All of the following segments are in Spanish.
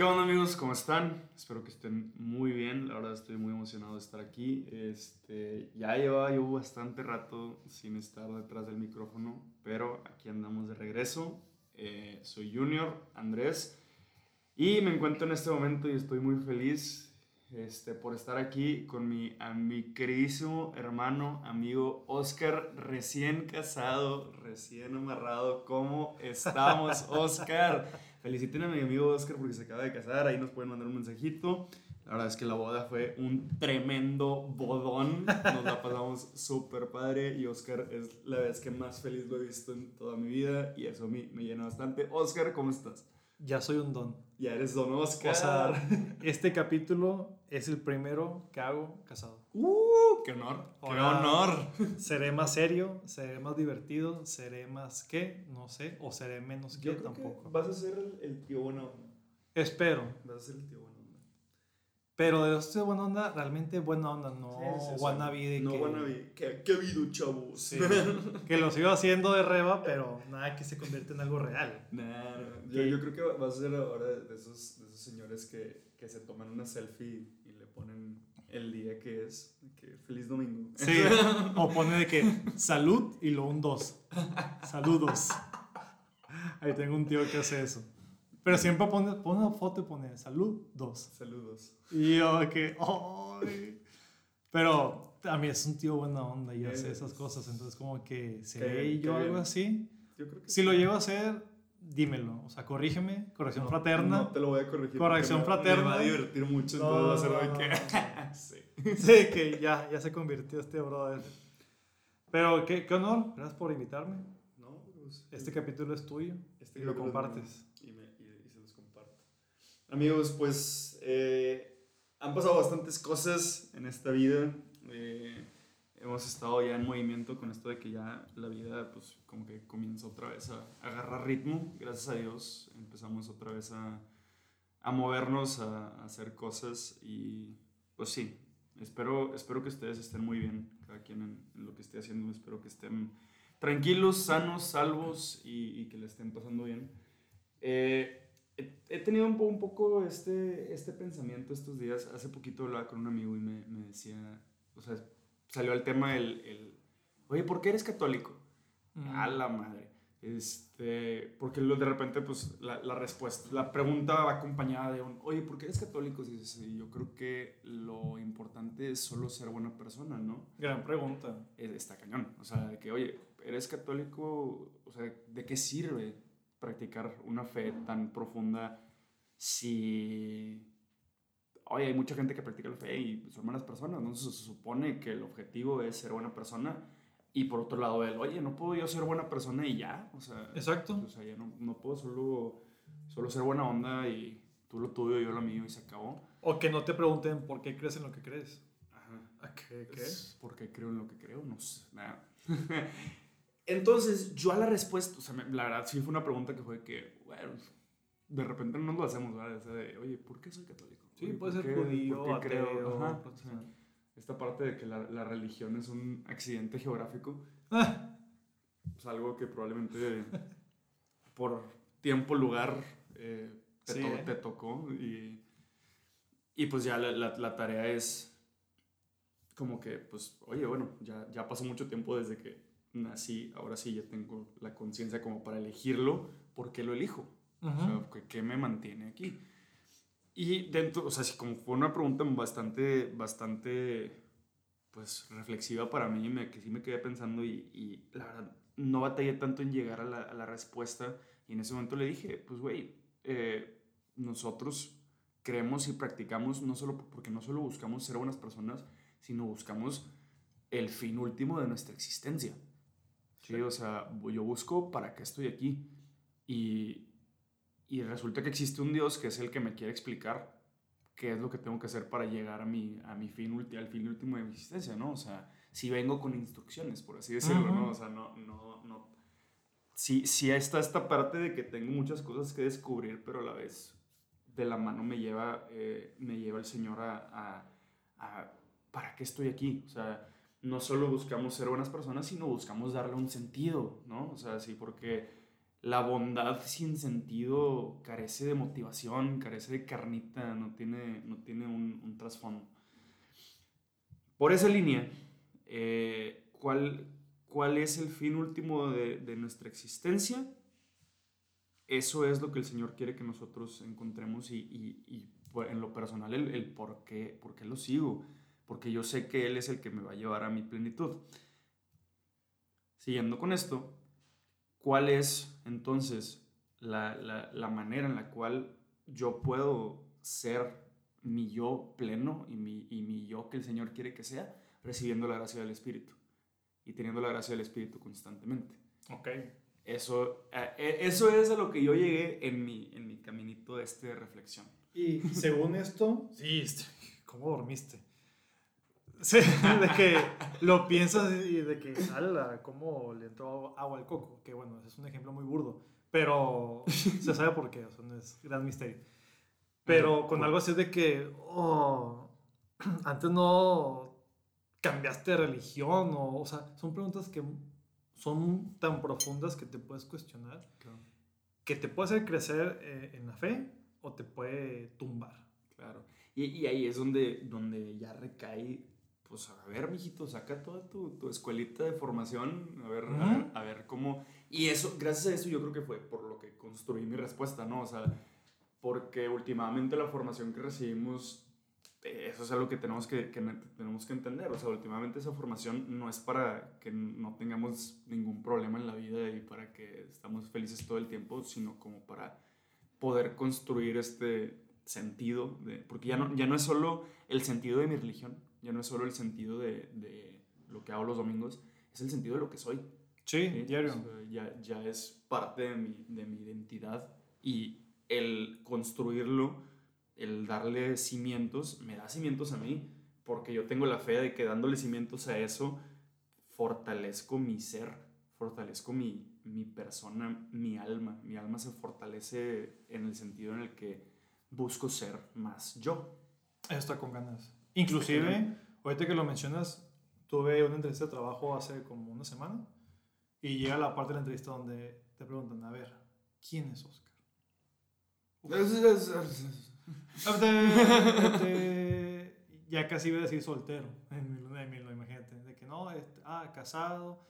¿Qué onda amigos? ¿Cómo están? Espero que estén muy bien. La verdad estoy muy emocionado de estar aquí. Este, ya llevaba yo bastante rato sin estar detrás del micrófono, pero aquí andamos de regreso. Eh, soy Junior, Andrés, y me encuentro en este momento y estoy muy feliz este, por estar aquí con mi, a mi queridísimo hermano, amigo Oscar, recién casado, recién amarrado. ¿Cómo estamos, Oscar? Feliciten a mi amigo Oscar porque se acaba de casar, ahí nos pueden mandar un mensajito. La verdad es que la boda fue un tremendo bodón, nos la pasamos súper padre y Oscar es la vez que más feliz lo he visto en toda mi vida y eso a mí me llena bastante. Oscar, ¿cómo estás? Ya soy un don. Ya eres don Oscar. O sea, este capítulo es el primero que hago casado. ¡Uh! ¡Qué honor! ¡Qué honor! Seré más serio, seré más divertido, seré más qué, no sé, o seré menos qué, tampoco. vas a ser el, tío buena onda. Espero. Vas a ser el tío buena onda. Pero de este buena onda, realmente buena onda, no sí, wannabe No que, wannabe. ¿Qué, qué habido, chavos? Sí, que lo sigo haciendo de reba, pero nada que se convierte en algo real. Nah, yo, yo, creo que vas a ser ahora de esos, de esos señores que, que se toman una selfie ponen el día que es, que feliz domingo. Sí, o pone de que salud y luego un dos. Saludos. Ahí tengo un tío que hace eso. Pero siempre pone, pone una foto y pone salud dos. Saludos. Y yo que, ¡ay! Pero a mí es un tío buena onda y hace esas cosas. Entonces, como que, ¿seré yo algo así? Yo creo que si lo llego a hacer, dímelo. O sea, corrígeme. Corrección no, fraterna. No te lo voy a corregir. Corrección fraterna. Me va a divertir mucho. No, entonces va a ser de que. sí. sí, que ya, ya se convirtió este brother. Pero qué, qué honor. Gracias por invitarme. No, pues, este capítulo es tuyo. Este y lo compartes. Y, me, y, y, se los comparto. Amigos, pues eh, han pasado bastantes cosas en esta vida. Eh, hemos estado ya en movimiento con esto de que ya la vida pues como que comienza otra vez a, agarrar ritmo. Gracias a Dios empezamos otra vez a, a movernos, a, a, hacer cosas y pues sí, espero, espero que ustedes estén muy bien, cada quien en, en lo que esté haciendo, espero que estén tranquilos, sanos, salvos y, y que le estén pasando bien. Eh, he, tenido un, un poco este, este pensamiento estos días. Hace poquito hablaba con un amigo y me, me decía, o sea, salió el tema el, el, oye, ¿por qué eres católico? Mm. A la madre. Este, porque de repente, pues, la, la, respuesta, la pregunta va acompañada de un, oye, ¿por qué eres católico? Y dices, yo creo que lo importante es solo ser buena persona, ¿no? Gran pregunta. Está cañón. O sea, de que, oye, eres católico, o sea, ¿de qué sirve practicar una fe tan profunda si oye, hay mucha gente que practica la fe y son buenas personas, ¿no? Se supone que el objetivo es ser buena persona. Y por otro lado, el, oye, no puedo yo ser buena persona y ya. O sea, Exacto. O sea, ya no, no puedo solo, solo ser buena onda y tú lo tuyo, yo lo mío y se acabó. O que no te pregunten por qué crees en lo que crees. Ajá. ¿A qué? ¿Qué? Es ¿Por qué creo en lo que creo? No sé, nada. Entonces, yo a la respuesta, o sea, la verdad sí fue una pregunta que fue que, bueno, de repente no lo hacemos, ¿verdad? O sea, de, oye, ¿por qué soy católico? Sí, puede ¿por ser judío, ¿por qué ateo? Ajá, o sea, esta parte de que la, la, religión es un accidente geográfico, Ah, es algo que probablemente por tiempo, lugar, eh, te, Sí, to- ¿eh? te tocó y, y pues ya la, la, la tarea es como que, pues, oye, bueno, ya, ya pasó mucho tiempo desde que nací, ahora sí ya tengo la conciencia como para elegirlo, ¿por qué lo elijo? O ujú. sea, ¿qué, qué me mantiene aquí? Y dentro, o sea, sí, como fue una pregunta bastante, bastante, pues, reflexiva para mí, me, que sí me quedé pensando y, y la verdad, no batallé tanto en llegar a la, a la respuesta. Y en ese momento le dije, pues, güey, eh, nosotros creemos y practicamos no solo porque no solo buscamos ser buenas personas, sino buscamos el fin último de nuestra existencia. Sí, o sea, yo busco para qué estoy aquí. Y, y resulta que existe un Dios que es el que me quiere explicar qué es lo que tengo que hacer para llegar a mi, a mi fin, al fin último de mi existencia, ¿no? O sea, si vengo con instrucciones, por así decirlo. ¿no? O sea, no, no, no. Sí, sí está esta parte de que tengo muchas cosas que descubrir, pero a la vez de la mano me lleva, eh, me lleva el Señor a, a, a ¿para qué estoy aquí? O sea, no solo buscamos ser buenas personas, sino buscamos darle un sentido, ¿no? O sea, sí, porque la bondad sin sentido carece de motivación, carece de carnita, no tiene, no tiene un, trasfondo. Por esa línea, eh, ¿cuál, ¿cuál es el fin último de, nuestra existencia? Eso es lo que el Señor quiere que nosotros encontremos y, en lo personal el, el por, qué, por qué lo sigo, porque yo sé que Él es el que me va a llevar a mi plenitud. Siguiendo con esto, ¿cuál es entonces la, manera en la cual yo puedo ser mi yo pleno y mi, y mi yo que el Señor quiere que sea? Recibiendo la gracia del Espíritu y teniendo la gracia del Espíritu constantemente. Ok. Eso, eh, eh, eso es a lo que yo llegué en mi, en mi caminito de este reflexión. Y según esto, sí, este, ¿cómo dormiste? Sí, de que lo piensas y de que sale cómo le entró agua al coco, que bueno, es un ejemplo muy burdo, pero se sabe por qué, o sea, no es gran misterio. Pero con algo así de que, oh, antes no cambiaste de religión, o, o sea, son preguntas que son tan profundas que te puedes cuestionar, que te puede hacer crecer eh, en la fe o te puede tumbar. Claro. Y, y, ahí es donde, donde ya recae pues a ver, mijito, saca toda tu, tu escuelita de formación, a ver, a ver, cómo... Y eso, gracias a eso yo creo que fue por lo que construí mi respuesta, ¿no? O sea, porque últimamente la formación que recibimos, eso es algo que tenemos que, que, tenemos que entender, o sea, últimamente esa formación no es para que no tengamos ningún problema en la vida y para que estamos felices todo el tiempo, sino como para poder construir este sentido, de, porque ya no, ya no es solo el sentido de mi religión, ya no es solo el sentido de, de lo que hago los domingos, es el sentido de lo que soy. Sí, diario. ya, ya es parte de mi, de mi identidad y el construirlo, el darle cimientos, me da cimientos a mí, porque yo tengo la fe de que dándole cimientos a eso, fortalezco mi ser, fortalezco mi, mi persona, mi alma. Mi alma se fortalece en el sentido en el que busco ser más yo. Está con ganas. Inclusive, ahorita que lo mencionas, tuve una entrevista de trabajo hace como una semana y llega la parte de la entrevista donde te preguntan, a ver, ¿quién es Oscar? ya casi iba a decir soltero en mi, imagínate, de que no, este, ah, casado,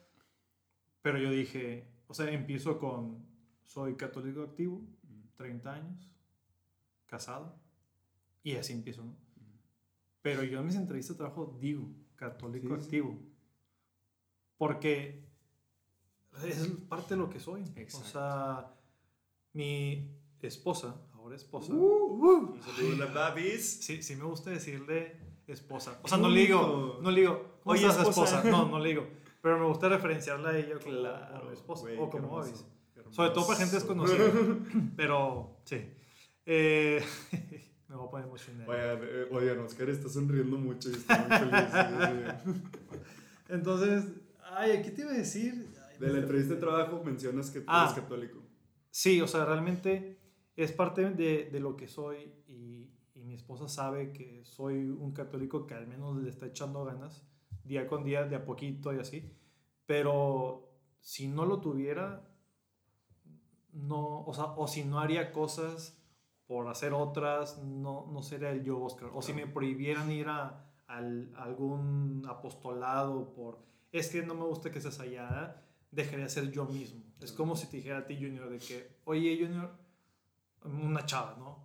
pero yo dije, o sea, empiezo con, soy católico activo, 30 años, casado, y así empiezo, ¿no? Pero yo en mis entrevistas de trabajo digo católico activo. Porque es parte de lo que soy. O sea, mi esposa, ahora esposa. Uh, uh, sí, sí me gusta decirle esposa. O sea, no le digo, no le digo, oye esposa. No, no le digo. Pero me gusta referenciarla a ella como, esposa o como Babis. Sobre todo para gente desconocida. pero sí. Eh, Me voy a poner emocional. Eh, oigan, Oscar está sonriendo mucho y está muy feliz. Entonces, ay, ¿qué te iba a decir? de la entrevista de trabajo mencionas que tú eres ah. católico. Sí, o sea, realmente es parte de, de lo que soy y, y, mi esposa sabe que soy un católico que al menos le está echando ganas día con día, de a poquito y así. Pero si no lo tuviera, no, o sea, o si no haría cosas por hacer otras, no, no sería el yo Oscar. O si me prohibieran ir a, algún apostolado por, es que no me gusta que seas allá, dejaría de ser yo mismo. Es como si te dijera a ti, Junior, de que, oye, Junior, una chava, ¿no?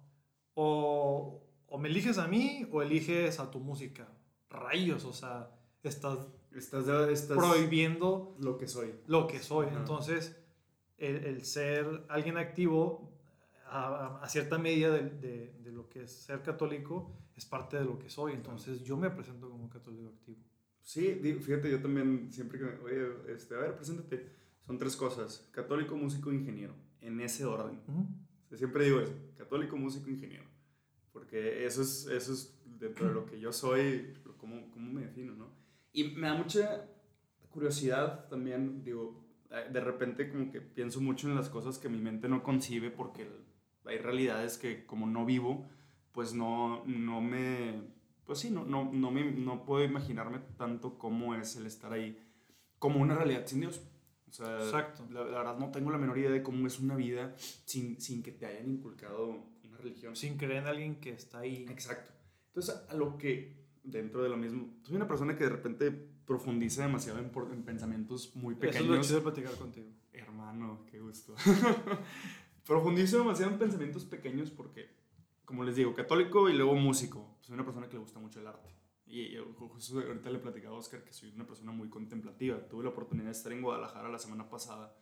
O, o me eliges a mí o eliges a tu música. Rayos, o sea, estás, estás, estás prohibiendo lo que soy. Lo que soy. Entonces, el, el, ser alguien activo a, cierta medida de, de, lo que es ser católico, es parte de lo que soy. Entonces yo me presento como católico activo. Sí, fíjate, yo también siempre que, oye, este, a ver, preséntate. Son tres cosas, católico, músico, ingeniero, en ese orden. Siempre digo eso, católico, músico, ingeniero. Porque eso es, eso es dentro de lo que yo soy, cómo, cómo me defino, ¿no? Y me da mucha curiosidad también, digo, de repente como que pienso mucho en las cosas que mi mente no concibe porque hay realidades que como no vivo, pues no, no me, pues sí, no, no, no, me, no puedo imaginarme tanto cómo es el estar ahí como una realidad sin Dios. O sea, Exacto. La, la verdad no tengo la menor idea de cómo es una vida sin, sin que te hayan inculcado una religión. Sin creer en alguien que está ahí. Exacto. Entonces, a lo que, dentro de lo mismo, soy una persona que de repente profundiza demasiado en, en pensamientos muy Eso es lo pequeños. de platicar contigo. Hermano, qué gusto. Profundizo demasiado en pensamientos pequeños porque, como les digo, católico y luego músico. Soy una persona que le gusta mucho el arte. Y ahorita le platicaba a Oscar que soy una persona muy contemplativa. Tuve la oportunidad de estar en Guadalajara la semana pasada.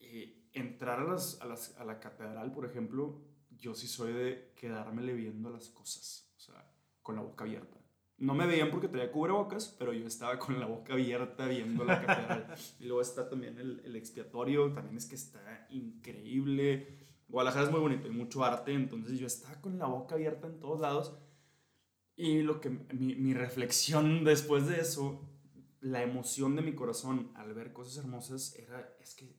Y entrar a, las, a, las- a la catedral, por ejemplo, yo sí soy de quedármele viendo las cosas. O sea, con la boca abierta. No me veían porque traía cubrebocas, pero yo estaba con la boca abierta viendo la catedral. y luego está también el, el expiatorio, también es que está increíble. Guadalajara es muy bonito, hay mucho arte, entonces yo estaba con la boca abierta en todos lados. Y lo que mi, mi reflexión después de eso, la emoción de mi corazón al ver cosas hermosas era, es que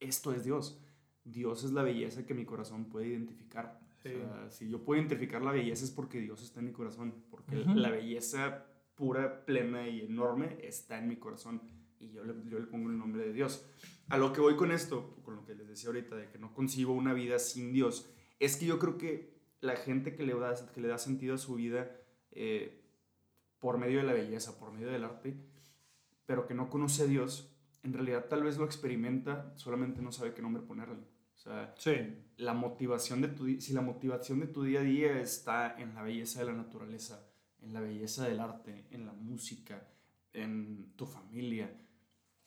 esto es Dios. Dios es la belleza que mi corazón puede identificar. Sí. O sea, si yo puedo identificar la belleza es porque Dios está en mi corazón, porque Ujú. la belleza pura, plena y enorme está en mi corazón y yo le, yo le pongo el nombre de Dios. A lo que voy con esto, con lo que les decía ahorita, de que no concibo una vida sin Dios, es que yo creo que la gente que le da, que le da sentido a su vida eh, por medio de la belleza, por medio del arte, pero que no conoce a Dios, en realidad tal vez lo experimenta, solamente no sabe qué nombre ponerle. O sea, Sí. la motivación de tu si la motivación de tu día a día está en la belleza de la naturaleza, en la belleza del arte, en la música, en tu familia,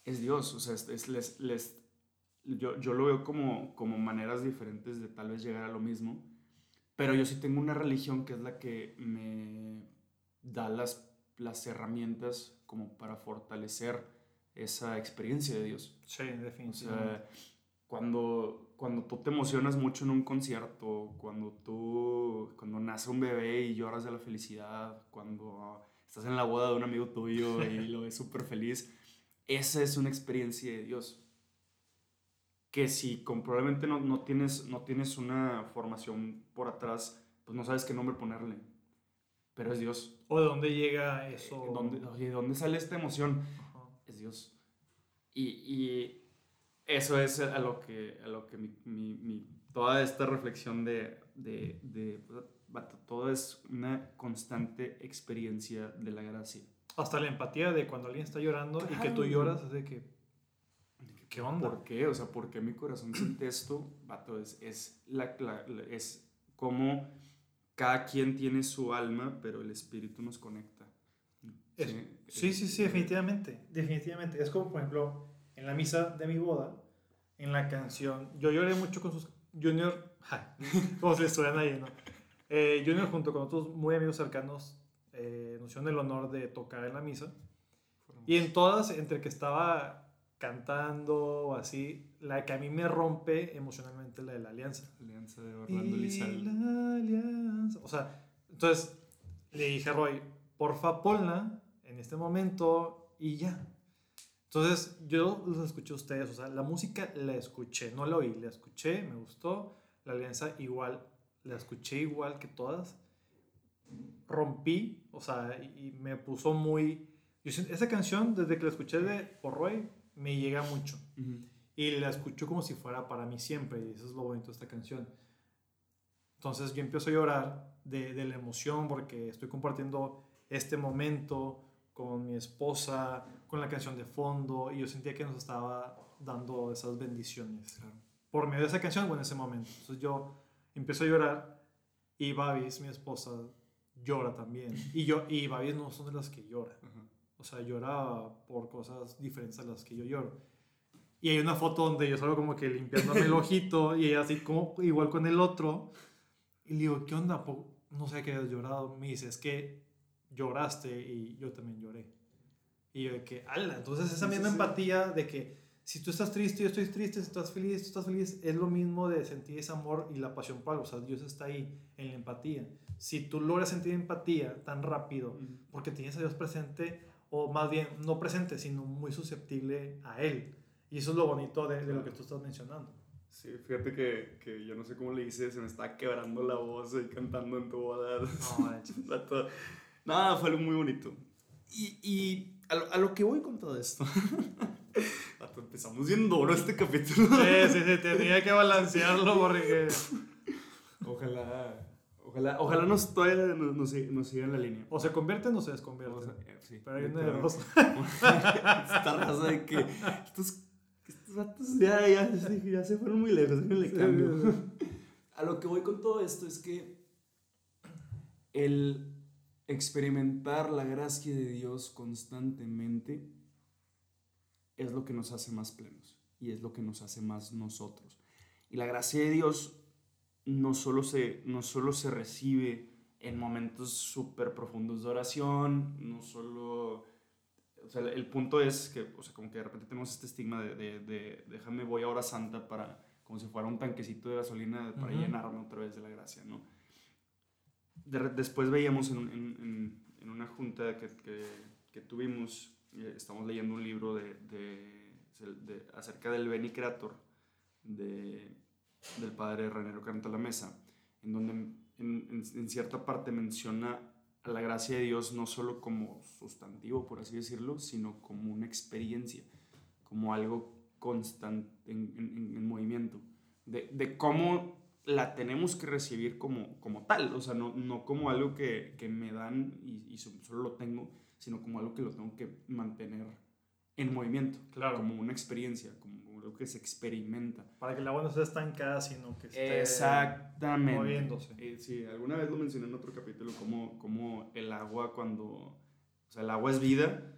es Dios. O sea, es, es- les, les- yo, yo lo veo como, como maneras diferentes de tal vez llegar a lo mismo, pero yo sí tengo una religión que es la que me da las, las herramientas como para fortalecer esa experiencia de Dios. Sí, O definitivamente. sea, cuando, cuando tú te emocionas mucho en un concierto, cuando tú, cuando nace un bebé y lloras de la felicidad, cuando estás en la boda de un amigo tuyo y lo ves súper feliz, esa es una experiencia de Dios. Que si con- probablemente no, no, tienes, no tienes una formación por atrás, pues no sabes qué nombre ponerle. Pero es Dios. ¿O de dónde llega eso? Eh, ¿Dónde, oye, ¿de dónde sale esta emoción? Ajá. es Dios. Y, y eso es a lo que, a lo que mi, mi- mi- toda esta reflexión de, de, de, todo es una constante experiencia de la gracia. Hasta la empatía de cuando alguien está llorando y que tú Claro. lloras, es de que, ¿qué onda? ¿Por qué? O sea, ¿por qué mi corazón siente esto? Vato, es, es, la- la- es como cada quien tiene su alma, pero el espíritu nos conecta. Es- Sí, sí, sí, definitivamente. Definitivamente. Es como, por ejemplo, en la misa de mi boda, en la canción. Yo lloré mucho con sus. Junior. ja, como si estuvieran ahí, ¿no? Eh, Junior, junto con otros muy amigos cercanos, eh, nos hicieron el honor de tocar en la misa. Y en todas, entre que estaba cantando o así, la que a mí me rompe emocionalmente la de la alianza. Alianza de Orlando Y Lizal. la alianza. O sea, entonces le dije a Roy, porfa ponla en este momento y ya. Entonces yo los escuché a ustedes, o sea, la música la escuché, no la oí, la escuché, me gustó, la alianza igual, la escuché igual que todas. Rompí, o sea, y me puso muy... Yo, esa canción, desde que la escuché de, por Roy, me llega mucho. Y la escucho como si fuera para mí siempre, y eso es lo bonito de esta canción. Entonces yo empiezo a llorar de, de la emoción porque estoy compartiendo este momento con mi esposa, con la canción de fondo, y yo sentía que nos estaba dando esas bendiciones Claro. por medio de esa canción o en ese momento. Entonces yo empiezo a llorar y Babis, mi esposa, llora también. Y, yo, y Babis no son de las que llora. Ajá. O sea, llora por cosas diferentes a las que yo lloro. Y hay una foto donde yo salgo como que limpiándome el ojito y ella así como igual con el otro. Y le digo, ¿qué onda? No sé que hayas llorado. Me dice, es que lloraste y yo también lloré. Y yo de que, ala, entonces esa misma sí, sí. empatía de que si tú estás triste, yo estoy triste, si tú estás feliz, tú estás feliz, es lo mismo de sentir ese amor y la pasión por algo. O sea, Dios está ahí en la empatía. Si tú logras sentir empatía tan rápido, Ujú. porque tienes a Dios presente, o más bien no presente, sino muy susceptible a Él. Y eso es lo bonito de, de lo que tú estás mencionando. Sí, fíjate que, que yo no sé cómo le hice, se me está quebrando la voz y cantando en tu boda. No. Nada, fue algo muy bonito. Y, y a, lo, a lo que voy con todo esto. Empezamos bien duro este capítulo. Sí, sí, sí, tenía que balancearlo porque... Ojalá, ojalá, ojalá nos, todavía nos, nos, nos sigan la línea. O se convierten o se desconvierten. O sea, eh, sí, Pero hay una de dos. Esta raza de que estos, estos vatos ya, ya, ya se fueron muy lejos, déjenle cambio. A lo que voy con todo esto es que el experimentar la gracia de Dios constantemente es lo que nos hace más plenos y es lo que nos hace más nosotros. Y la gracia de Dios no solo se, no solo se recibe en momentos súper profundos de oración, no solo... O sea, el punto es que, o sea, como que de repente tenemos este estigma de, de, de déjame voy a hora santa para, como si fuera un tanquecito de gasolina para llenarme otra vez de la gracia, ¿no? De después veíamos en, en- en- una junta que, que, que tuvimos, estamos leyendo un libro de, de- acerca del Beni Creator de, del padre Renero la Mesa, en donde en- en cierta parte menciona a la gracia de Dios no solo como sustantivo, por así decirlo, sino como una experiencia, como algo constante en, en- en movimiento, de, de cómo la tenemos que recibir como, como tal, o sea, no, no como algo que, que me dan y, y so- solo lo tengo, sino como algo que lo tengo que mantener en movimiento, Claro. como una experiencia, como algo que se experimenta. Para que el agua no sea estancada, sino que esté Exactamente. moviéndose. Eh, sí, alguna vez lo mencioné en otro capítulo, como, como el agua cuando... O sea, el agua es vida,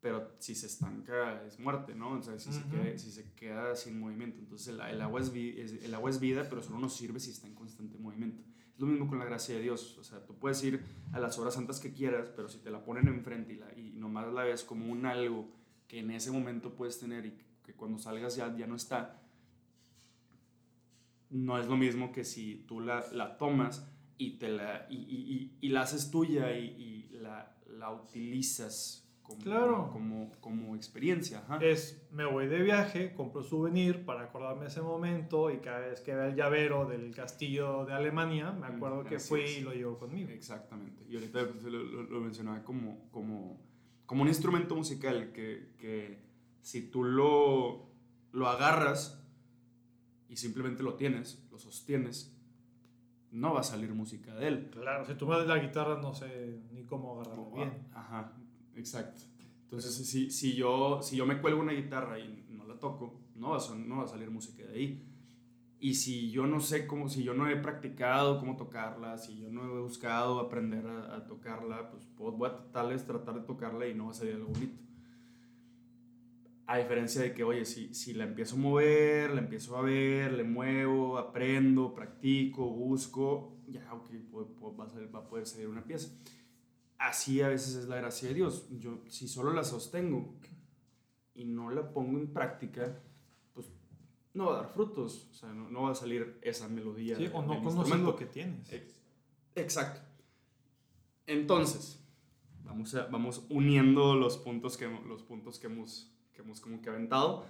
pero si se estanca es muerte, ¿no? O sea, si, se, Ujú. queda, si se queda sin movimiento. Entonces el, el agua es, vi- el agua es vida, pero solo nos sirve si está en constante movimiento. Es lo mismo con la gracia de Dios. O sea, tú puedes ir a las horas santas que quieras, pero si te la ponen enfrente y, la, y nomás la ves como un algo que en ese momento puedes tener y que cuando salgas ya, ya no está, no es lo mismo que si tú la, la tomas y, te la, y, y- y- la haces tuya y, y la, la utilizas como, Claro. como, como experiencia. ajá. Es, me voy de viaje, compro souvenir para acordarme ese momento y cada vez que vea el llavero del castillo de Alemania, me acuerdo que Así fui es. y lo llevo conmigo. Exactamente. Y ahorita pues, lo, lo- lo mencionaba como, como, como un instrumento musical que, que si tú lo, lo agarras y simplemente lo tienes, lo sostienes, no va a salir música de él. Claro, si tú me das la guitarra no sé ni cómo agarrarla bien. Ajá, exacto. Entonces, si, si, yo, si yo me cuelgo una guitarra y no la toco, no va, a, no va a salir música de ahí. Y si yo no sé cómo, si yo no he practicado cómo tocarla, si yo no he buscado aprender a, a tocarla, pues puedo- voy a tal vez tratar de tocarla y no va a salir algo bonito. A diferencia de que, oye, si, si la empiezo a mover, la empiezo a ver, le muevo, aprendo, practico, busco, ya, ok, pu- pu- va, a salir- va a poder salir una pieza. Así a veces es la gracia de Dios. Yo, si solo la sostengo y no la pongo en práctica, pues no va a dar frutos. O sea, no, no va a salir esa melodía. Sí, de- o no conoces lo que tienes. Ex- Exacto. Entonces, vamos, a- vamos uniendo los puntos que, los puntos que hemos, que hemos como que aventado.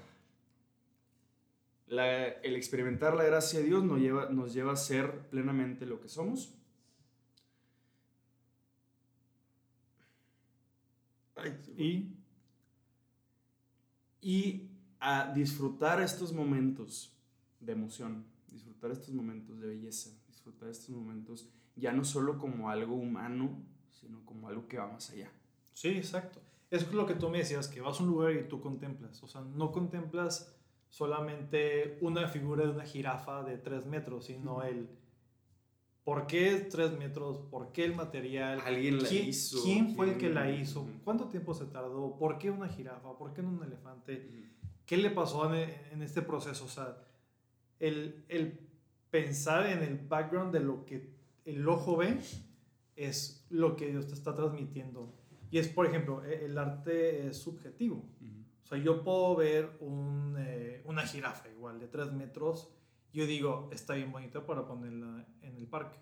La- el experimentar la gracia de Dios nos lleva, nos lleva a ser plenamente lo que somos. Ay. Y y a disfrutar estos momentos de emoción, disfrutar estos momentos de belleza, disfrutar estos momentos ya no solo como algo humano, sino como algo que va más allá. Sí, exacto. Es lo que tú me decías, que vas a un lugar y tú contemplas. O sea, no contemplas solamente una figura de una jirafa de 3 metros, sino el por qué 3 metros, por qué el material, Alguien la quién, hizo. quién fue el que la hizo, cuánto tiempo se tardó, por qué una jirafa, por qué no un elefante, qué le pasó en, en este proceso. O sea, el, el pensar en el background de lo que el ojo ve es lo que Dios te está transmitiendo. Y es, por ejemplo, e- el arte es subjetivo. O sea, yo puedo ver un, eh, una jirafa igual de 3 metros. Yo digo, está bien bonita para ponerla en el parque.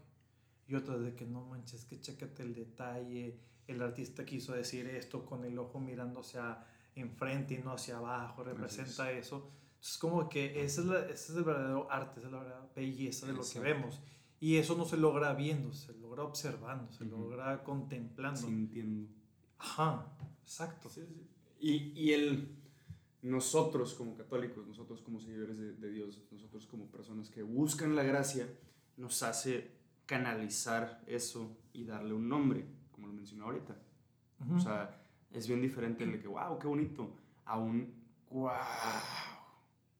Y otras de que no manches, que chécate el detalle. El artista quiso decir esto con el ojo mirando hacia enfrente y no hacia abajo. Representa eso. Entonces, como que ese es, la- ese es el verdadero arte, esa es la verdadera belleza de lo que vemos. Y eso no se logra viendo, se logra observando, se Ujú. logra contemplando. Sintiendo. Ajá, exacto. Sí, sí. Y, y el. Nosotros como católicos, nosotros como seguidores de, de Dios, nosotros como personas que buscan la gracia, nos hace canalizar eso y darle un nombre, como lo mencioné ahorita. O sea, es bien diferente el de que, wow, qué bonito, a un, wow.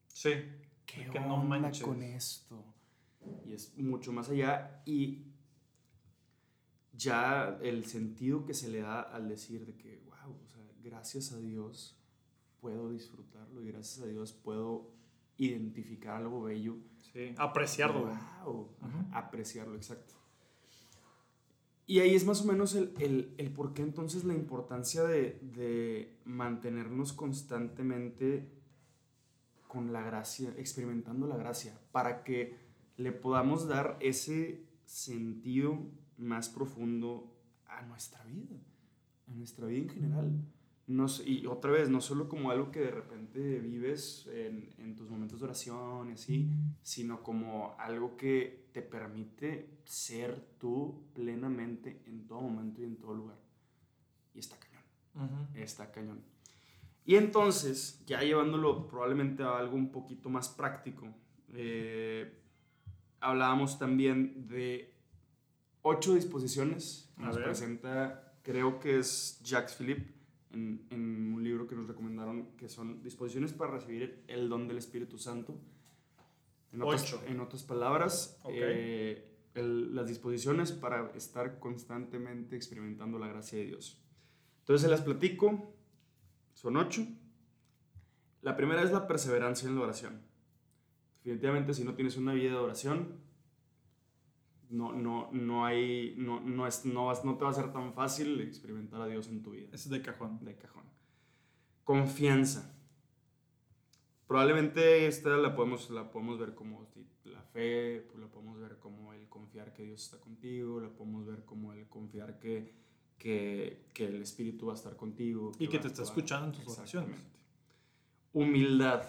Sí. ¿Qué que no manches. con esto? Y es mucho más allá y ya el sentido que se le da al decir de que, wow, o sea, gracias a Dios puedo disfrutarlo y gracias a Dios puedo identificar algo bello. Sí, apreciarlo. Wow, apreciarlo, exacto. Y ahí es más o menos el, el, el por qué entonces la importancia de, de, mantenernos constantemente con la gracia, experimentando la gracia, para que le podamos dar ese sentido más profundo a nuestra vida, a nuestra vida en general. No, y otra vez, no solo como algo que de repente vives en, en, tus momentos de oración y así, sino como algo que te permite ser tú plenamente en todo momento y en todo lugar. Y está cañón. Está cañón. Y entonces, ya llevándolo probablemente a algo un poquito más práctico, eh, hablábamos también de ocho disposiciones. Nos presenta, creo que es Jacques Philippe en, en, un libro que nos recomendaron, que son disposiciones para recibir el don del Espíritu Santo. En otras, en otras palabras, eh, las disposiciones para estar constantemente experimentando la gracia de Dios. Entonces se las platico, son ocho. La primera es la perseverancia en la oración. Definitivamente si no tienes una vida de oración, no, no, no hay, no, no, es, no, no te va a ser tan fácil experimentar a Dios en tu vida. Es de cajón. De cajón. Confianza. Probablemente esta la podemos, la podemos ver como la fe, pues la podemos ver como el confiar que Dios está contigo, la podemos ver como el confiar que, que, que el Espíritu va a estar contigo. Y que te está escuchando en tus oraciones. Humildad.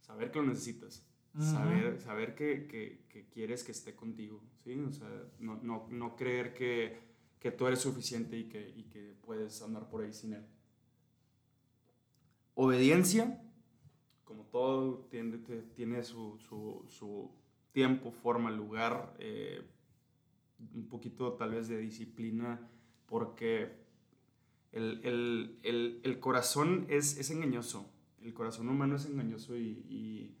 Saber que lo necesitas saber, saber que, que, que, quieres que esté contigo, ¿sí? O sea, no, no, no creer que, que, tú eres suficiente y que, y que puedes andar por ahí sin él. Obediencia, como todo, tiene, tiene su, su, su tiempo, forma, lugar, eh, un poquito tal vez de disciplina, porque el, el, el, el corazón es, es, engañoso, el corazón humano es engañoso y, y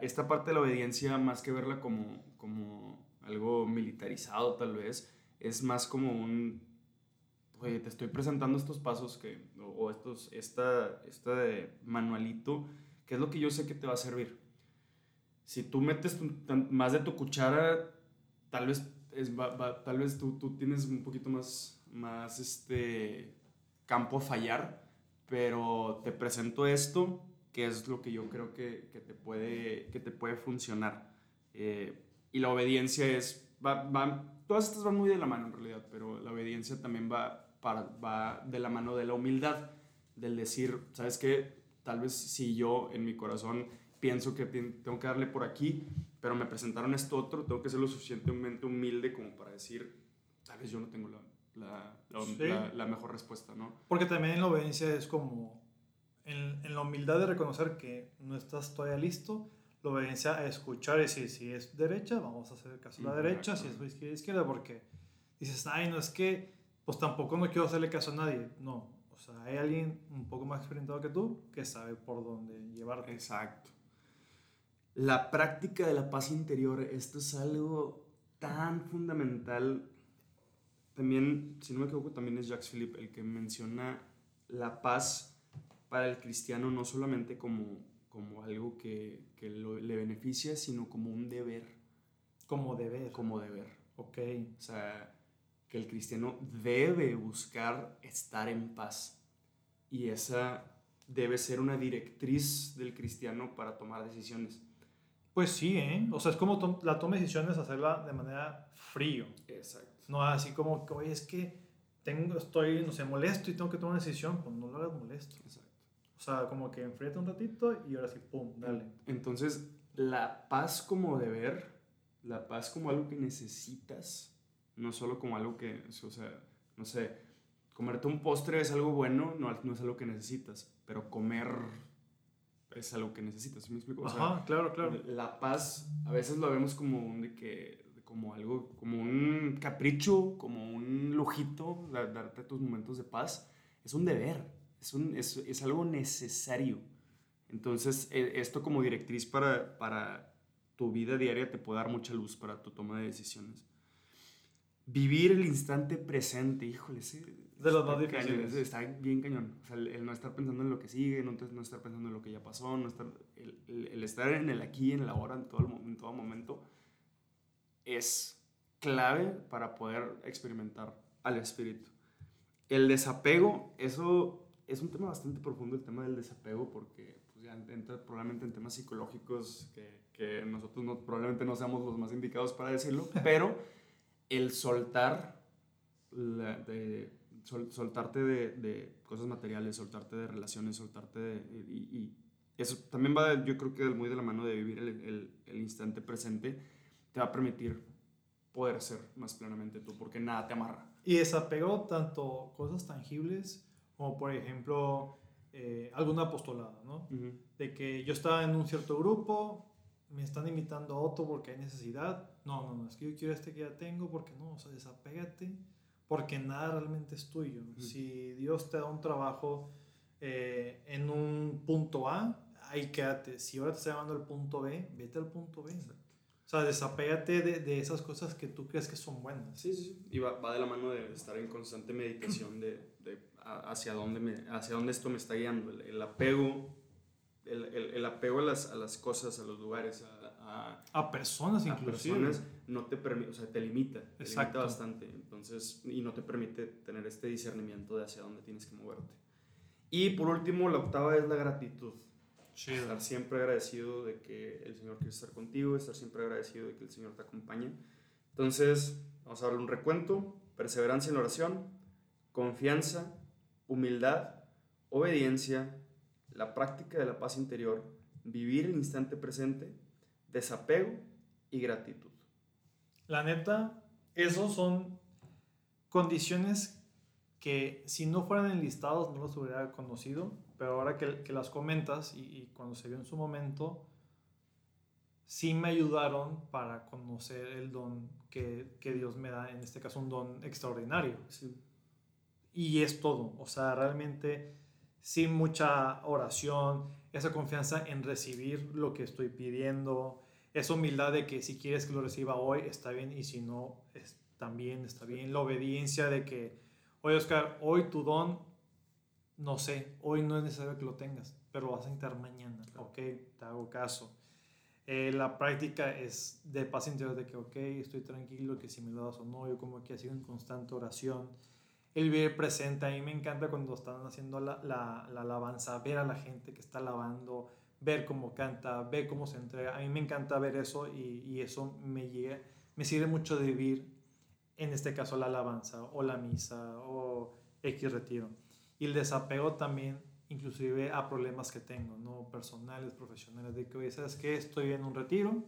esta parte de la obediencia, más que verla como, como algo militarizado tal vez, es más como un, oye, te estoy presentando estos pasos que, o, estos, esta, manualito, que es lo que yo sé que te va a servir. Si tú metes más de tu cuchara, tal vez, es, tal vez tú, tú, tienes un poquito más, más este campo a fallar, pero te presento esto que es lo que yo creo que, que te, puede, que te puede funcionar. Eh, y la obediencia es, va, todas estas van muy de la mano en realidad, pero la obediencia también va, para, va de la mano de la humildad, del decir, ¿sabes qué? Tal vez si yo en mi corazón pienso que tengo que darle por aquí, pero me presentaron esto otro, tengo que ser lo suficientemente humilde como para decir, tal vez yo no tengo la, la, la, la mejor respuesta, ¿no? Porque también la obediencia es como en, la humildad de reconocer que no estás todavía listo, la obediencia a escuchar y decir, si es derecha, vamos a hacer caso a la derecha, si es izquierda, izquierda, porque dices, ay, no es que, pues tampoco no quiero hacerle caso a nadie. No, o sea, hay alguien un poco más experimentado que tú que sabe por dónde llevarte. Exacto. La práctica de la paz interior, esto es algo tan fundamental. También, si no me equivoco, también es Jacques Philippe el que menciona la paz para el cristiano no solamente como, como algo que, que le beneficia, sino como un deber. Como deber. Como deber. Ok. O sea, que el cristiano debe buscar estar en paz. Y esa debe ser una directriz del cristiano para tomar decisiones. Pues sí, ¿eh? O sea, es como la toma de decisiones hacerla de manera frío. Exacto. No así como, oye, es que tengo, estoy, no sé, molesto y tengo que tomar una decisión, pues no lo hagas molesto. Exacto. O sea, como que enfríate un ratito y ahora sí, pum, dale. Entonces, la paz como deber, la paz como algo que necesitas, no solo como algo que, o sea, no sé, comerte un postre es algo bueno, no, no es algo que necesitas, pero comer es algo que necesitas, ¿sí me explico? O Ajá, claro, claro. La paz a veces lo vemos como un de que como algo, como un capricho, como un lujito, darte tus momentos de paz, es un deber, es, un, es, es algo necesario. Entonces, e, esto como directriz para, para tu vida diaria te puede dar mucha luz para tu toma de decisiones. Vivir el instante presente, híjole, de los más difíciles. Está bien cañón. O sea, el, no estar pensando en lo que sigue, no, no estar pensando en lo que ya pasó, no estar, el, el, estar en el aquí, en la hora, en todo, en todo momento, es clave para poder experimentar al espíritu. El desapego, eso es un tema bastante profundo, el tema del desapego, porque pues, ya entra probablemente en temas psicológicos que, que nosotros no, probablemente no seamos los más indicados para decirlo, pero el soltar, de, soltarte de, de, cosas materiales, soltarte de relaciones, soltarte de... Y, eso también va, yo creo que muy de la mano de vivir el, el, el instante presente te va a permitir poder ser más plenamente tú, porque nada te amarra. Y desapegó tanto cosas tangibles como, por ejemplo, eh, alguna apostolada, ¿no? De que yo estaba en un cierto grupo, me están invitando a otro porque hay necesidad. No, no, no, es que yo quiero este que ya tengo, porque no, o sea, desapégate, porque nada realmente es tuyo. Si Dios te da un trabajo eh, en un punto A, ahí quédate. Si ahora te está llamando al punto B, vete al punto B. O sea, desapégate de, de, esas cosas que tú crees que son buenas. Sí, sí, sí. Y va, va de la mano de estar en constante meditación de hacia, dónde me, hacia dónde esto me está guiando. El, apego, el, el, el, apego a las, a las cosas, a los lugares, a, a, a personas inclusive. A personas no te permite, o sea, te limita. Te limita bastante. Entonces, y no te permite tener este discernimiento de hacia dónde tienes que moverte. Y por último, la octava es la gratitud. Estar siempre agradecido de que el Señor quiere estar contigo, estar siempre agradecido de que el Señor te acompañe. Entonces, vamos a darle un recuento. Perseverancia en la oración, confianza, humildad, obediencia, la práctica de la paz interior, vivir el instante presente, desapego y gratitud. La neta, esos son condiciones que si no fueran enlistados no los hubiera conocido pero ahora que, que las comentas y, cuando se vio en su momento, sí me ayudaron para conocer el don que, que, Dios me da, en este caso un don extraordinario. Y es todo, o sea, realmente sin mucha oración, esa confianza en recibir lo que estoy pidiendo, esa humildad de que si quieres que lo reciba hoy, está bien, y si no, es, también está bien, la obediencia de que, oye Oscar, hoy tu don no sé, hoy no es necesario que lo tengas, pero lo vas a necesitar mañana, ok, te hago caso. Eh, la práctica es de paz interior, de que, ok, estoy tranquilo, que si me lo das o no, yo como que ha sido en constante oración. El vivir presente, a mí me encanta cuando están haciendo la, la, la alabanza, ver a la gente que está alabando, ver cómo canta, ver cómo se entrega. A mí me encanta ver eso y, y eso me, llega, me sirve mucho de vivir, en este caso, la alabanza o la misa o X retiro y el desapego también inclusive a problemas que tengo, ¿no? Personales, profesionales, de que, ¿sabes qué? Estoy en un retiro,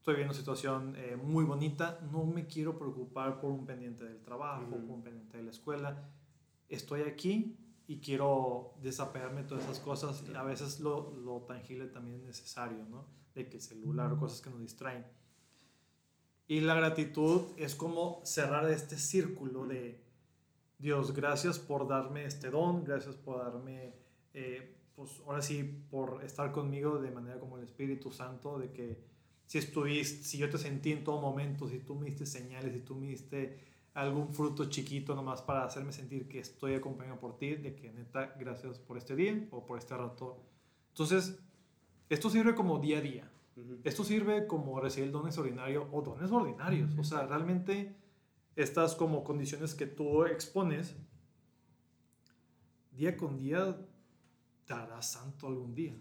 estoy en una situación eh, muy bonita, no me quiero preocupar por un pendiente del trabajo, por un pendiente de la escuela, estoy aquí y quiero desapegarme de todas esas cosas, y a veces lo, lo tangible también es necesario, ¿no? De que el celular o cosas que nos distraen. Y la gratitud es como cerrar este círculo de Dios, gracias por darme este don, gracias por darme, eh, pues ahora sí, por estar conmigo de manera como el Espíritu Santo, de que si estuviste, si yo te sentí en todo momento, si tú me diste señales, si tú me diste algún fruto chiquito nomás para hacerme sentir que estoy acompañado por ti, de que neta, gracias por este día o por este rato. Entonces, esto sirve como día a día. Esto sirve como recibir el don extraordinario o dones ordinarios. O sea, realmente estas como condiciones que tú expones, día con día te harás santo algún día.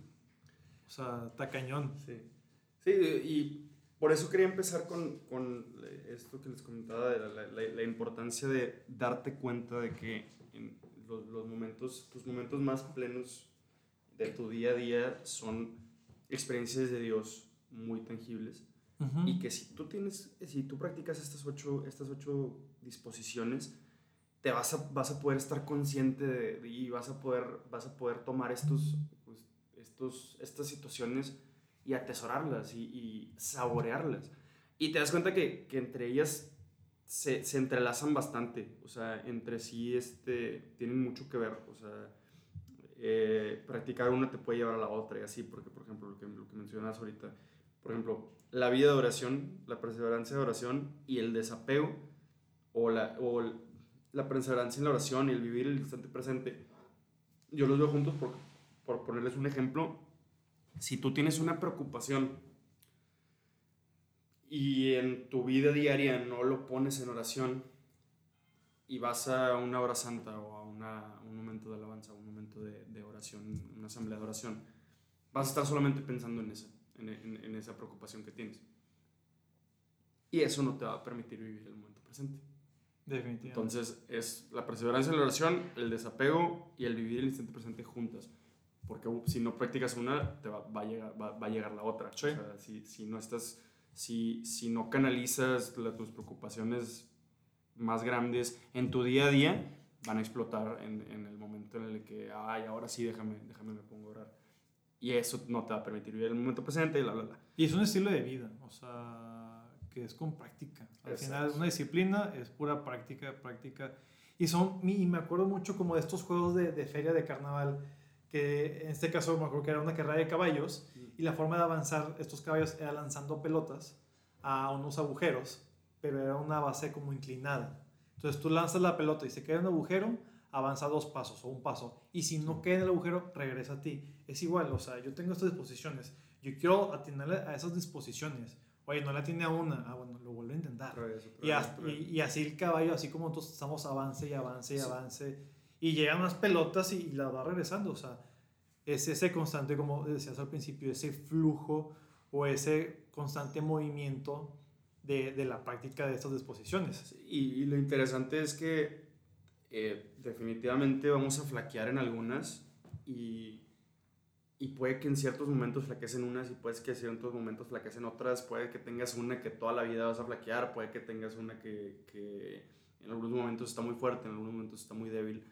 O sea, está cañón. Sí. Sí, y por eso quería empezar con, con esto que les comentaba, de la, la, importancia de darte cuenta de que en los, los, momentos, tus momentos más plenos de tu día a día son experiencias de Dios muy tangibles. Y que si tú tienes, si tú practicas estas ocho, estas ocho disposiciones, te vas a, vas a poder estar consciente de, y vas a poder, vas a poder tomar estos, pues, estos, estas situaciones y atesorarlas y, y saborearlas. Y te das cuenta que, que entre ellas se, se, entrelazan bastante, o sea, entre sí este, tienen mucho que ver, o sea, eh, practicar una te puede llevar a la otra y así, porque por ejemplo lo que, lo que mencionas ahorita, por ejemplo, la vida de oración, la perseverancia de oración y el desapego o la, o la perseverancia en la oración y el vivir el instante presente, yo los veo juntos por, por ponerles un ejemplo, si tú tienes una preocupación y en tu vida diaria no lo pones en oración y vas a una hora santa o a una, un momento de alabanza, un momento de, de, oración, una asamblea de oración, vas a estar solamente pensando en esa, en, en, en, esa preocupación que tienes. Y eso no te va a permitir vivir el momento presente. Definitivamente. Entonces es la perseverancia en la oración, el desapego y el vivir el instante presente juntas. Porque si no practicas una, te va, va a, llegar, va, va, a llegar la otra. Sí. O sea, si, si no estás si, si no canalizas la, tus preocupaciones más grandes en tu día a día, van a explotar en, en, el momento en el que, ay, ahora sí, déjame, déjame me pongo a orar. Y eso no te va a permitir vivir el momento presente y bla, bla, bla. Y es un estilo de vida, o sea, que es con práctica. Al Exacto. final, una disciplina es pura práctica, práctica. Y, son, y me acuerdo mucho como de estos juegos de, de feria de carnaval, que en este caso me acuerdo que era una carrera de caballos, y la forma de avanzar estos caballos era lanzando pelotas a unos agujeros, pero era una base como inclinada. Entonces tú lanzas la pelota y se queda en un agujero, avanza dos pasos o un paso. Y si no queda en el agujero, regresa a ti. Es igual, o sea, yo tengo estas disposiciones. Yo quiero atinarle a esas disposiciones. Oye, no la tiene a una. Ah, bueno, lo vuelvo a intentar. Y, así, y, y, así el caballo, así como nosotros estamos avance y avance y avance. Y llegan unas pelotas y, y la va regresando. O sea, es ese constante, como decías al principio, ese flujo o ese constante movimiento de, de la práctica de estas disposiciones. Y, y lo interesante es que eh, definitivamente vamos a flaquear en algunas y, y puede que en ciertos momentos flaquecen unas y puede que en ciertos momentos flaquecen otras, puede que tengas una que toda la vida vas a flaquear, puede que tengas una que, que en algunos momentos está muy fuerte, en algunos momentos está muy débil.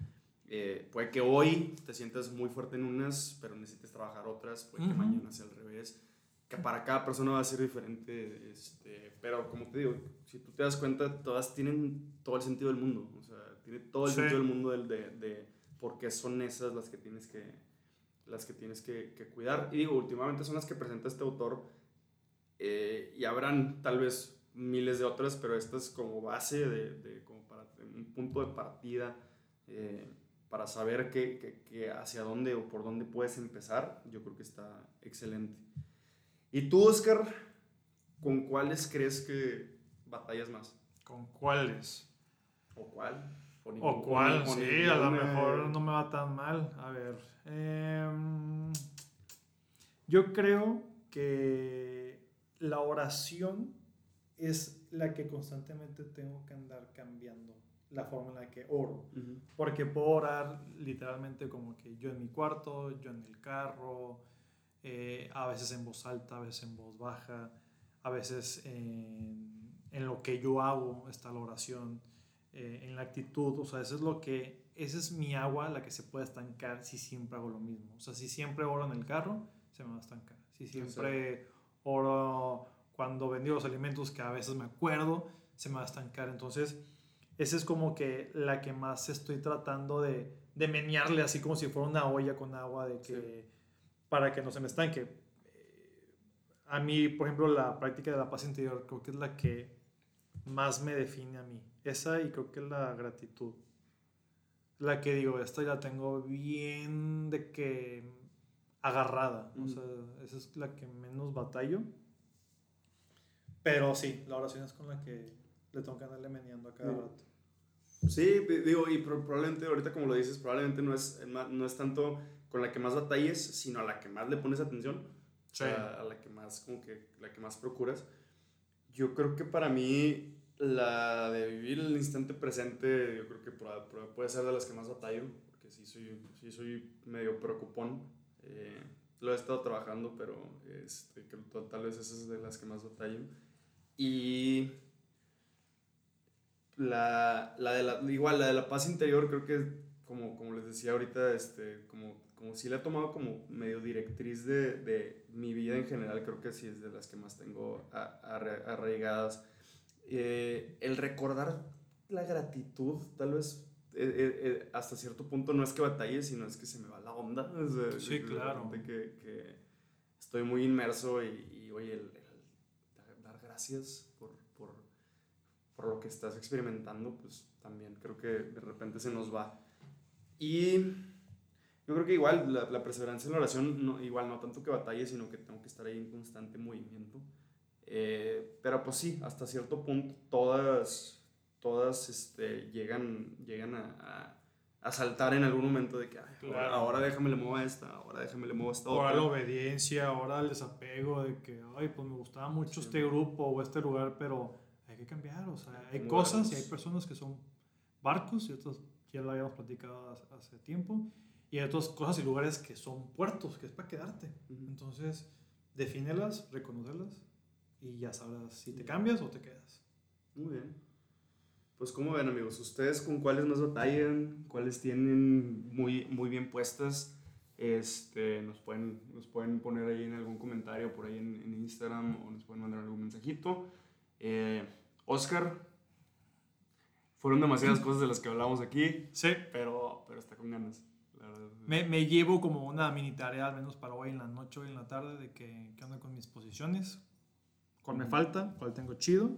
Eh, puede que hoy te sientas muy fuerte en unas, pero necesites trabajar otras, puede que uh -huh. mañana sea al revés que para cada persona va a ser diferente, este, pero como te digo, si tú te das cuenta, todas tienen todo el sentido del mundo, o sea, tiene todo el sí. sentido del mundo de, de, de por qué son esas las que tienes que, las que, tienes que, que cuidar. Y digo, últimamente son las que presenta este autor, eh, y habrán tal vez miles de otras, pero esta es como base, de, de como para un punto de partida, eh, para saber que, que, que hacia dónde o por dónde puedes empezar, yo creo que está excelente. ¿Y tú, Oscar, con cuáles crees que batallas más? ¿Con cuáles? ¿O cuál? ¿O, ¿O cuál? Sí, a lo mejor no me va tan mal. A ver. Eh, yo creo que la oración es la que constantemente tengo que andar cambiando la forma en la que oro. Uh -huh. Porque puedo orar literalmente como que yo en mi cuarto, yo en el carro, eh, a veces en voz alta, a veces en voz baja, a veces en, en lo que yo hago está la oración, eh, en la actitud, o sea, eso es lo que, esa es mi agua, la que se puede estancar si siempre hago lo mismo. O sea, si siempre oro en el carro, se me va a estancar. Si siempre oro cuando vendí los alimentos, que a veces me acuerdo, se me va a estancar. Entonces, esa es como que la que más estoy tratando de, de menearle, así como si fuera una olla con agua, de que... Sí para que no se me estanque. A mí, por ejemplo, la práctica de la paz interior creo que es la que más me define a mí. Esa y creo que es la gratitud. La que digo, esta ya la tengo bien de que agarrada. Mm. O sea, esa es la que menos batallo. Pero sí, la oración es con la que le tengo que andarle meneando a cada mm. rato. Sí, digo, y probablemente ahorita como lo dices, probablemente no es, no es tanto con la que más batalles, sino a la que más le pones atención, sí. a, a, la que más, como que, la que más procuras. Yo creo que para mí la de vivir el instante presente, yo creo que puede ser de las que más batallo, porque sí soy, sí soy medio preocupón. Eh, lo he estado trabajando, pero este, creo tal vez esa es de las que más batallo. Y la, la de la, igual, la de la paz interior, creo que como, como les decía ahorita, este, como como si la he tomado como medio directriz de, de, mi vida en general, creo que sí es de las que más tengo arraigadas. Eh, el recordar la gratitud, tal vez eh, eh, hasta cierto punto no es que batalle, sino es que se me va la onda. sí, claro. Que, que, estoy muy inmerso y, oye, el, dar gracias por, lo que estás experimentando, pues también creo que de repente se nos va. Y yo creo que igual la, la perseverancia en la oración, no, igual no tanto que batalle, sino que tengo que estar ahí en constante movimiento. Eh, pero pues sí, hasta cierto punto todas, todas este, llegan, llegan a, a, saltar en algún momento de que ahora déjame le muevo a esta, ahora déjame le muevo a esta Ahora la obediencia, ahora el desapego de que, ay, pues me gustaba mucho este grupo o este lugar, pero hay que cambiar, o sea, hay cosas y hay personas que son barcos y otros ya lo habíamos platicado hace tiempo y hay otras cosas y lugares que son puertos, que es para quedarte. Entonces, defínelas, reconocerlas y ya sabrás si te cambias o te quedas. Muy bien. Pues como ven amigos, ustedes con cuáles más batallan, cuáles tienen muy, muy bien puestas, este, nos, pueden, nos pueden poner ahí en algún comentario por ahí en, Instagram o nos pueden mandar algún mensajito. Eh, Oscar, fueron demasiadas cosas de las que hablamos aquí. Sí. Pero, pero está con ganas. Me, me, llevo como una mini tarea, al menos para hoy en la noche, hoy en la tarde, de que, que ando con mis posiciones, cuál me falta, cuál tengo chido.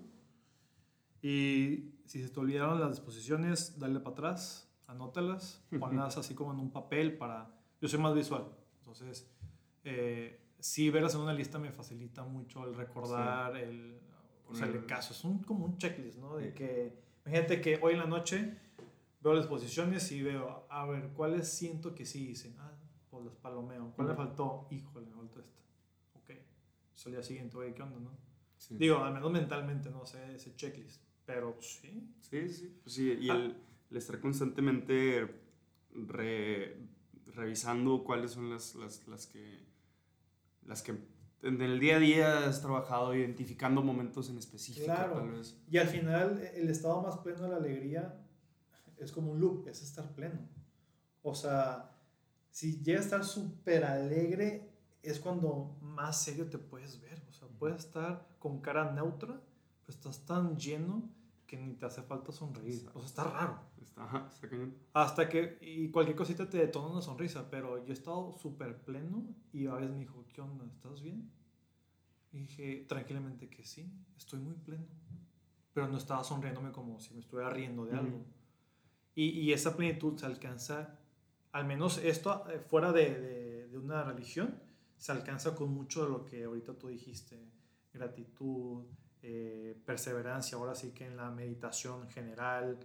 Y si se te olvidaron las disposiciones, dale para atrás, anótalas, ponlas así como en un papel para... Yo soy más visual, entonces eh, sí verlas en una lista me facilita mucho el recordar, el, o sea, el caso. Es un, como un checklist, ¿no? De que, imagínate que hoy en la noche veo las posiciones y veo, a ver, ¿cuáles siento que sí hice? Ah, pues los palomeo. ¿Cuál le faltó? Híjole, me faltó esta. Ok. Eso el día siguiente, oye, ¿qué onda, no? Digo, al menos mentalmente, no sé, ese checklist. Pero sí. Sí, sí. Pues sí, y el, estar constantemente revisando cuáles son las, las, las, que, las que en el día a día has trabajado, identificando momentos en específico. Claro. Y al final, el estado más pleno de la alegría es como un loop, es estar pleno. O sea, si llega a estar súper alegre, es cuando más serio te puedes ver. O sea, puedes estar con cara neutra, pero estás tan lleno que ni te hace falta sonreír. O sea, está raro. Está, está cañón. Hasta que, y cualquier cosita te detona una sonrisa, pero yo he estado súper pleno y a veces me dijo, ¿qué onda? ¿Estás bien? Y dije tranquilamente que sí, estoy muy pleno. Pero no estaba sonriéndome como si me estuviera riendo de algo. Y, y, esa plenitud se alcanza, al menos esto eh, fuera de, de, de una religión, se alcanza con mucho de lo que ahorita tú dijiste, gratitud, eh, perseverancia, ahora sí que en la meditación general,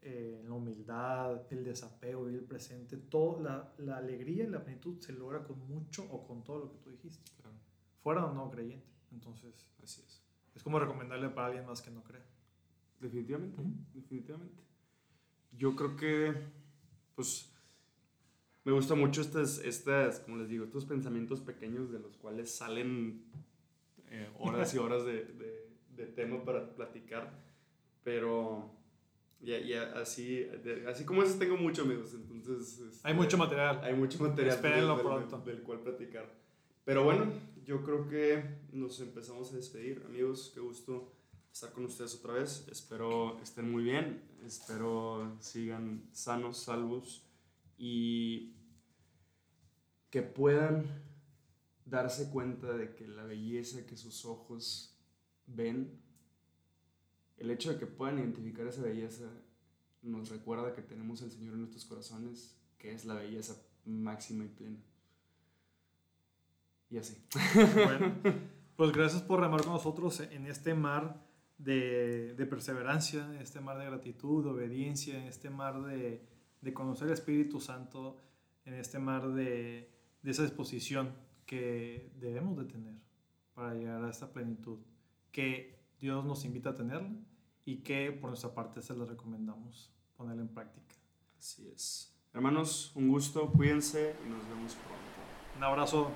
eh, en la humildad, el desapego y el presente, todo, la, la, alegría y la plenitud se logra con mucho o con todo lo que tú dijiste, fuera o no creyente. Entonces, así es. Es como recomendarle para alguien más que no crea. Definitivamente, definitivamente. Yo creo que, pues, me gusta mucho estas, estas, como les digo, estos pensamientos pequeños de los cuales salen eh, horas y horas de, de, de, tema para platicar, pero ya así, así como eso tengo mucho, amigos, entonces... Este, hay mucho material. Hay mucho material. Espérenlo del, pronto. Del, cual platicar. Pero bueno, yo creo que nos empezamos a despedir, amigos, qué gusto estar con ustedes otra vez, espero estén muy bien, espero sigan sanos, salvos y que puedan darse cuenta de que la belleza que sus ojos ven, el hecho de que puedan identificar esa belleza nos recuerda que tenemos al Señor en nuestros corazones, que es la belleza máxima y plena. Y así. Bueno, pues gracias por remar con nosotros en este mar de, de perseverancia, en este mar de gratitud, de obediencia, en este mar de, de conocer el Espíritu Santo, en este mar de, de esa disposición que debemos de tener para llegar a esta plenitud, que Dios nos invita a tenerla y que por nuestra parte se la recomendamos ponerla en práctica. Así es. Hermanos, un gusto, cuídense y nos vemos pronto. Un abrazo.